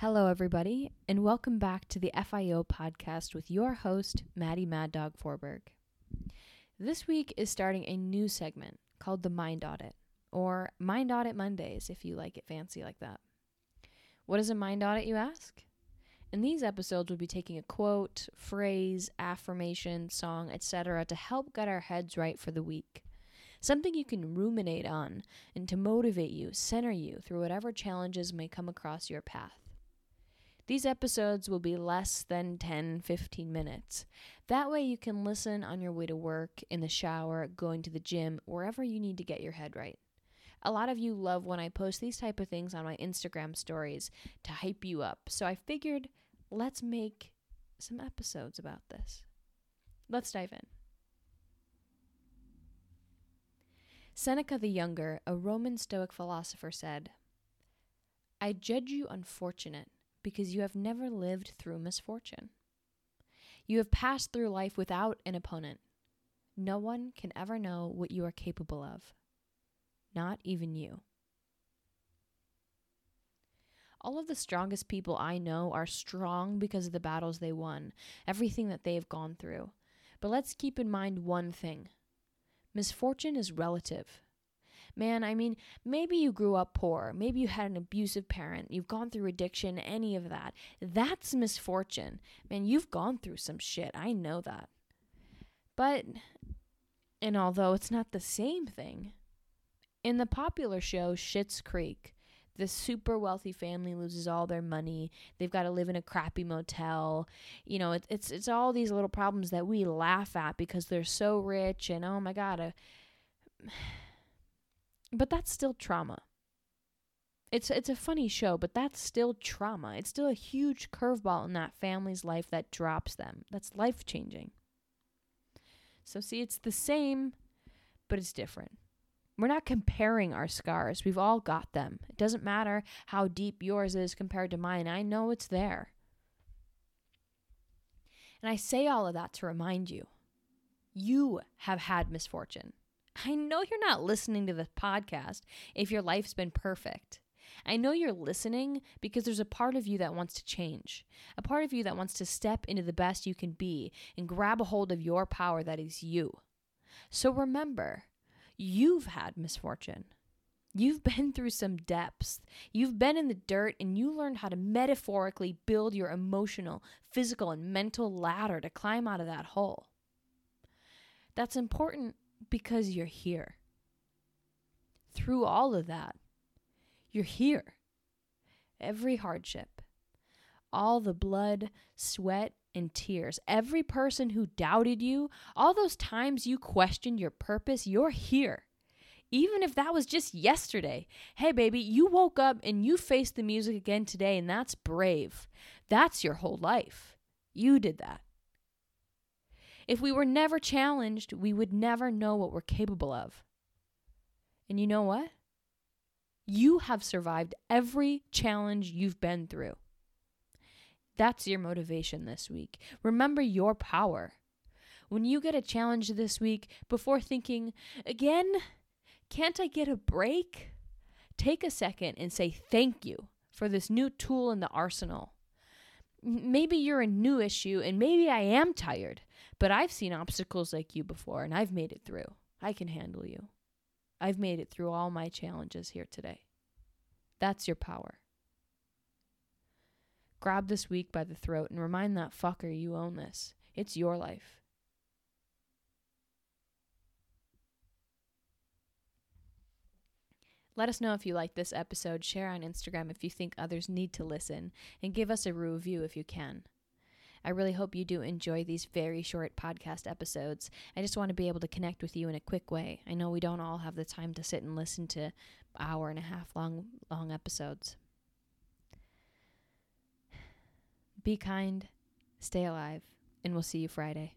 Hello, everybody, and welcome back to the FIO podcast with your host, Maddie Mad Dog Forberg. This week is starting a new segment called the Mind Audit, or Mind Audit Mondays, if you like it fancy like that. What is a mind audit, you ask? In these episodes, we'll be taking a quote, phrase, affirmation, song, etc. to help get our heads right for the week. Something you can ruminate on and to motivate you, center you through whatever challenges may come across your path. These episodes will be less than 10 15 minutes. That way, you can listen on your way to work, in the shower, going to the gym, wherever you need to get your head right. A lot of you love when I post these type of things on my Instagram stories to hype you up. So I figured let's make some episodes about this. Let's dive in. Seneca the Younger, a Roman Stoic philosopher, said, I judge you unfortunate because you have never lived through misfortune. You have passed through life without an opponent. No one can ever know what you are capable of, not even you. All of the strongest people I know are strong because of the battles they won, everything that they have gone through. But let's keep in mind one thing misfortune is relative. Man, I mean, maybe you grew up poor. Maybe you had an abusive parent. You've gone through addiction, any of that. That's misfortune. Man, you've gone through some shit. I know that. But, and although it's not the same thing, in the popular show Schitt's Creek, the super wealthy family loses all their money. They've got to live in a crappy motel. You know, it, it's it's all these little problems that we laugh at because they're so rich and oh my god, uh, but that's still trauma. It's it's a funny show, but that's still trauma. It's still a huge curveball in that family's life that drops them. That's life changing. So see, it's the same, but it's different. We're not comparing our scars. We've all got them. It doesn't matter how deep yours is compared to mine. I know it's there. And I say all of that to remind you you have had misfortune. I know you're not listening to this podcast if your life's been perfect. I know you're listening because there's a part of you that wants to change, a part of you that wants to step into the best you can be and grab a hold of your power that is you. So remember, you've had misfortune. You've been through some depths. You've been in the dirt and you learned how to metaphorically build your emotional, physical, and mental ladder to climb out of that hole. That's important because you're here. Through all of that, you're here. Every hardship, all the blood, sweat, and tears, every person who doubted you, all those times you questioned your purpose, you're here. Even if that was just yesterday. Hey, baby, you woke up and you faced the music again today, and that's brave. That's your whole life. You did that. If we were never challenged, we would never know what we're capable of. And you know what? You have survived every challenge you've been through. That's your motivation this week. Remember your power. When you get a challenge this week, before thinking, again, can't I get a break? Take a second and say thank you for this new tool in the arsenal. Maybe you're a new issue and maybe I am tired, but I've seen obstacles like you before and I've made it through. I can handle you. I've made it through all my challenges here today. That's your power. Grab this week by the throat and remind that fucker you own this. It's your life. Let us know if you like this episode. Share on Instagram if you think others need to listen, and give us a review if you can. I really hope you do enjoy these very short podcast episodes. I just want to be able to connect with you in a quick way. I know we don't all have the time to sit and listen to hour and a half long long episodes. Be kind, stay alive, and we'll see you Friday.